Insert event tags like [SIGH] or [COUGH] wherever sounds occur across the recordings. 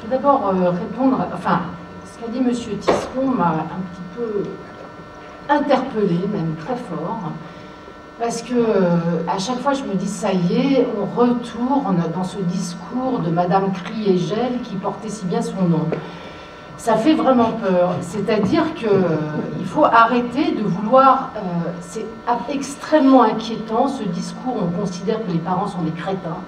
Je vais d'abord euh, répondre, enfin, ce qu'a dit M. Tisseron m'a un petit peu interpellé, même très fort, parce que euh, à chaque fois je me dis ça y est, on retourne dans ce discours de Madame Criégel qui portait si bien son nom. Ça fait vraiment peur. C'est-à-dire qu'il euh, faut arrêter de vouloir. C'est extrêmement inquiétant ce discours. On considère que les parents sont des crétins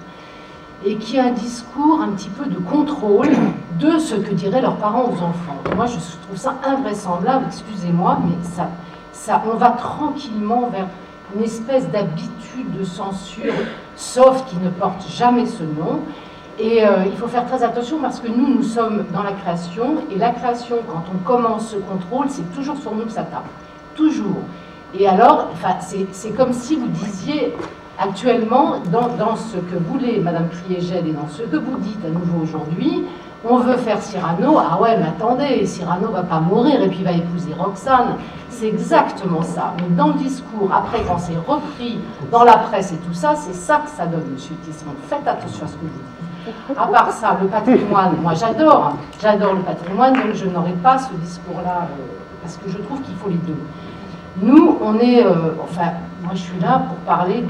et qui est un discours un petit peu de contrôle de ce que diraient leurs parents aux enfants. Moi, je trouve ça invraisemblable, excusez-moi, mais ça, ça, on va tranquillement vers une espèce d'habitude de censure sauf qui ne porte jamais ce nom. Et euh, il faut faire très attention parce que nous, nous sommes dans la création, et la création, quand on commence ce contrôle, c'est toujours sur nous que ça tape. Toujours. Et alors, c'est comme si vous disiez, actuellement, dans, ce que voulait Madame Criégel et dans ce que vous dites à nouveau aujourd'hui, on veut faire Cyrano, ah ouais, mais attendez, Cyrano va pas mourir et puis va épouser Roxane. C'est exactement ça. Mais dans le discours, après, quand c'est repris dans la presse et tout ça, c'est ça que ça donne, monsieur Tisserand. Faites attention à ce que vous dites. À part ça, le patrimoine, moi j'adore, j'adore le patrimoine, donc je n'aurai pas ce discours-là, euh, parce que je trouve qu'il faut les deux. Nous, on est, euh, enfin, moi je suis là pour parler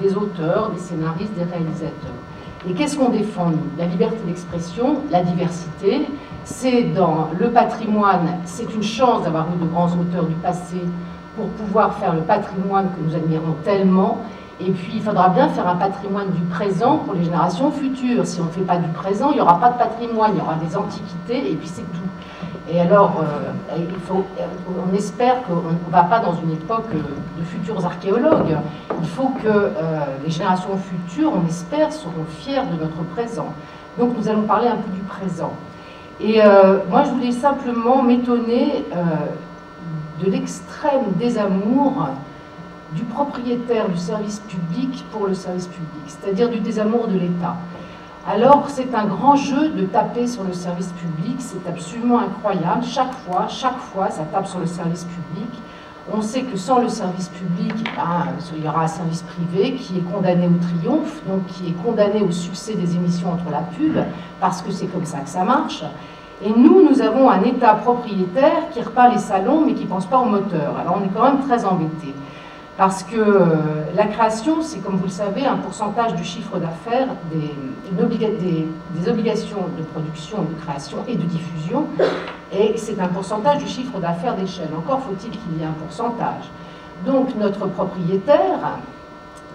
des auteurs, des scénaristes, des réalisateurs. Et qu'est-ce qu'on défend, nous? La liberté d'expression, la diversité. C'est dans le patrimoine, c'est une chance d'avoir eu de grands auteurs du passé pour pouvoir faire le patrimoine que nous admirons tellement. Et puis, il faudra bien faire un patrimoine du présent pour les générations futures. Si on ne fait pas du présent, il n'y aura pas de patrimoine, il y aura des antiquités, et puis c'est tout. Et alors, euh, faut, on espère qu'on ne va pas dans une époque de futurs archéologues. Il faut que euh, les générations futures, on espère, seront fiers de notre présent. Donc nous allons parler un peu du présent. Et euh, moi, je voulais simplement m'étonner de l'extrême désamour du propriétaire du service public pour le service public, c'est-à-dire du désamour de l'État. Alors c'est un grand jeu de taper sur le service public, c'est absolument incroyable. Chaque fois, chaque fois, ça tape sur le service public. On sait que sans le service public, ben, il y aura un service privé qui est condamné au triomphe, donc qui est condamné au succès des émissions entre la pub, parce que c'est comme ça que ça marche. Et nous, nous avons un État propriétaire qui repart les salons, mais qui ne pense pas au moteur. Alors on est quand même très embêtés. Parce que euh, la création, c'est comme vous le savez, un pourcentage du chiffre d'affaires des, des, obligations de production, de création et de diffusion, et c'est un pourcentage du chiffre d'affaires des chaînes. Encore faut-il qu'il y ait un pourcentage. Donc notre propriétaire,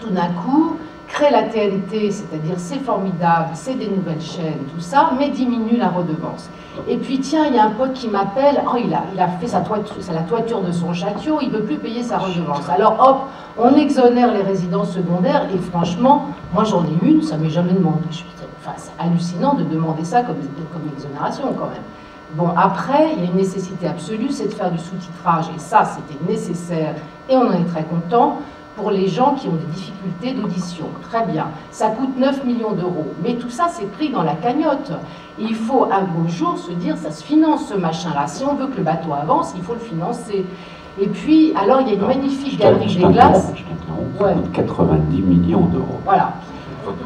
tout d'un coup, crée la TNT, c'est-à-dire c'est formidable, c'est des nouvelles chaînes, tout ça, mais diminue la redevance. Et puis tiens, il y a un pote qui m'appelle, oh, il, a, il a fait sa toiture, la toiture de son château, il ne veut plus payer sa redevance. Alors hop, on exonère les résidences secondaires, et franchement, moi j'en ai une, ça m'est jamais demandé. Enfin, c'est hallucinant de demander ça comme, comme exonération quand même. Bon, après, il y a une nécessité absolue, c'est de faire du sous-titrage, et ça, c'était nécessaire, et on en est très content pour les gens qui ont des difficultés d'audition. Très bien, ça coûte 9 millions d'euros, mais tout ça c'est pris dans la cagnotte. il faut un beau jour se dire, ça se finance ce machin-là. Si on veut que le bateau avance, il faut le financer. Et puis, alors il y a une magnifique galerie des glaces. Ouais. 90 millions d'euros. Voilà.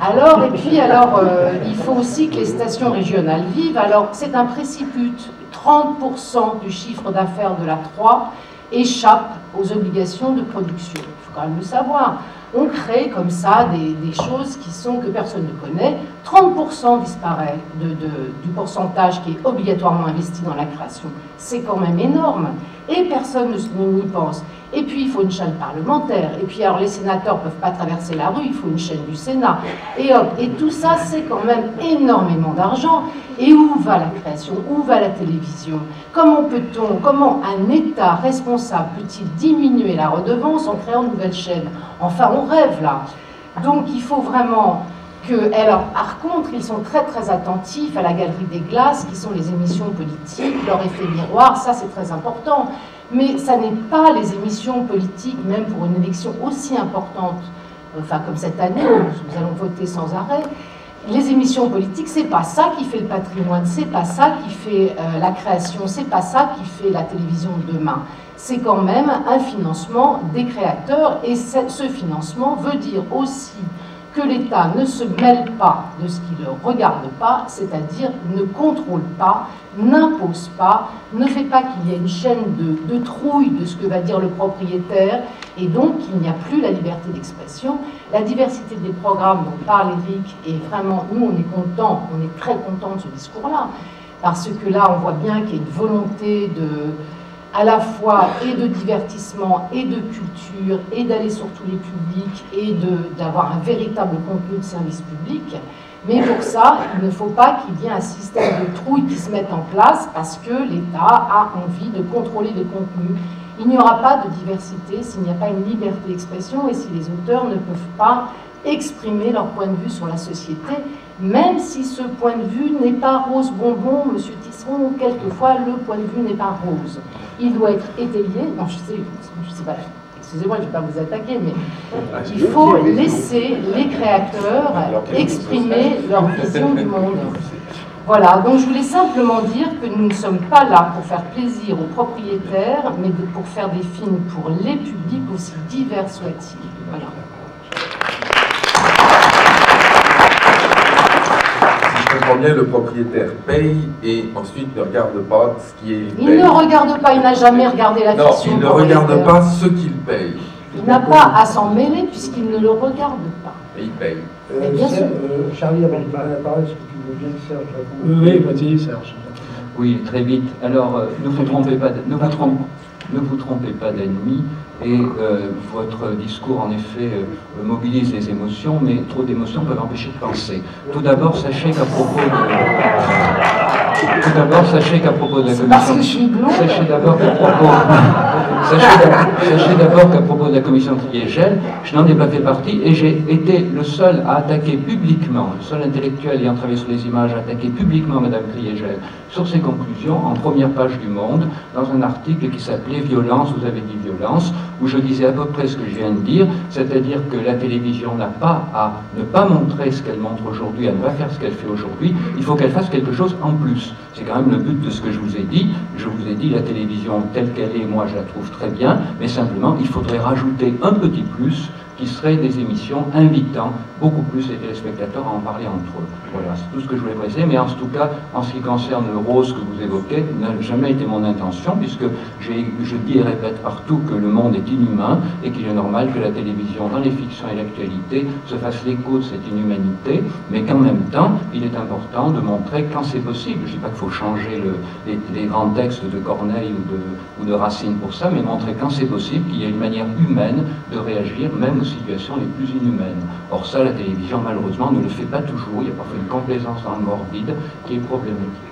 Alors, et puis, alors, euh, il faut aussi que les stations régionales vivent. Alors, c'est un préciput. 30% du chiffre d'affaires de la 3 échappe aux obligations de production le savoir. On crée comme ça des, choses qui sont que personne ne connaît. 30% disparaît du pourcentage qui est obligatoirement investi dans la création. C'est quand même énorme. Et personne n'y pense. Et puis, il faut une chaîne parlementaire. Et puis, alors, les sénateurs ne peuvent pas traverser la rue, il faut une chaîne du Sénat. Et hop, et tout ça, c'est quand même énormément d'argent. Et où va la création? Où va la télévision? Comment peut-on, comment un État responsable peut-il diminuer la redevance en créant de nouvelles chaînes? Enfin, rêve là. Donc, il faut vraiment que, alors, par contre, ils sont très très attentifs à la galerie des glaces, qui sont les émissions politiques, leur effet miroir, ça c'est très important. Mais ça n'est pas les émissions politiques, même pour une élection aussi importante, enfin comme cette année, où nous allons voter sans arrêt. Les émissions politiques, c'est pas ça qui fait le patrimoine, c'est pas ça qui fait euh, la création, c'est pas ça qui fait la télévision de demain. C'est quand même un financement des créateurs et ce financement veut dire aussi que l'État ne se mêle pas de ce qui ne regarde pas, c'est-à-dire ne contrôle pas, n'impose pas, ne fait pas qu'il y ait une chaîne de, de, trouille de ce que va dire le propriétaire, et donc il n'y a plus la liberté d'expression. La diversité des programmes dont parle Eric, et vraiment, nous on est content, on est très content de ce discours-là, parce que là on voit bien qu'il y a une volonté de à la fois et de divertissement et de culture et d'aller sur tous les publics et d'avoir un véritable contenu de service public. Mais pour ça, il ne faut pas qu'il y ait un système de trouille qui se mette en place parce que l'État a envie de contrôler les contenus. Il n'y aura pas de diversité s'il n'y a pas une liberté d'expression et si les auteurs ne peuvent pas exprimer leur point de vue sur la société, même si ce point de vue n'est pas rose bonbon, monsieur Tisseron, quelquefois le point de vue n'est pas rose il doit être étayé. Non, je sais, je sais pas. Excusez-moi, je ne vais pas vous attaquer, mais ah, il faut laisser les créateurs exprimer leur vision du monde. [LAUGHS] Voilà, donc je voulais simplement dire que nous ne sommes pas là pour faire plaisir aux propriétaires, mais pour faire des films pour les publics aussi divers soient-ils. Voilà. Bien le propriétaire paye et ensuite ne regarde pas ce qui est. Il, il ne regarde pas, il n'a jamais regardé la non, il ne regarde pas ce qu'il paye. Il n'a pas à s'en mêler puisqu'il ne le regarde pas. Et il paye. Euh, bien sûr. Euh, Charlie, avant de parler la parole, est-ce que tu veux bien Serge Oui, vas-y Serge. Oui, très vite. Alors, euh, ne vous trompez pas, ne vous trompez, ne vous trompez pas d'ennemi. Et euh, votre discours, en effet, euh, mobilise les émotions, mais trop d'émotions peuvent empêcher de penser. Tout d'abord, sachez qu'à propos de... Tout d'abord, sachez qu'à propos de la commission... Sachez d'abord qu'à propos... Sachez d'abord qu'à propos de la commission Triégel, je n'en ai pas fait partie et j'ai été le seul à attaquer publiquement, le seul intellectuel ayant travaillé sur les images, à attaquer publiquement Madame Triégel sur ses conclusions en première page du Monde, dans un article qui s'appelait Violence, vous avez dit violence, où je disais à peu près ce que je viens de dire, c'est-à-dire que la télévision n'a pas à ne pas montrer ce qu'elle montre aujourd'hui, à ne pas faire ce qu'elle fait aujourd'hui, il faut qu'elle fasse quelque chose en plus. C'est quand même le but de ce que je vous ai dit. Je vous ai dit la télévision telle qu'elle est, moi je la trouve très bien, mais simplement il faudrait rajouter un petit plus qui seraient des émissions invitant beaucoup plus les téléspectateurs à en parler entre eux. Voilà, c'est tout ce que je voulais préciser, mais en tout cas, en ce qui concerne le rose que vous évoquez, n'a jamais été mon intention, puisque je dis et répète partout que le monde est inhumain et qu'il est normal que la télévision, dans les fictions et l'actualité, se fasse l'écho de cette inhumanité, mais qu'en même temps, il est important de montrer quand c'est possible. Je ne dis pas qu'il faut changer les, grands textes de Corneille ou de, ou de Racine pour ça, mais montrer quand c'est possible qu'il y a une manière humaine de réagir, même situations les plus inhumaines. Or ça, la télévision, malheureusement, ne le fait pas toujours. Il y a parfois une complaisance le morbide qui est problématique.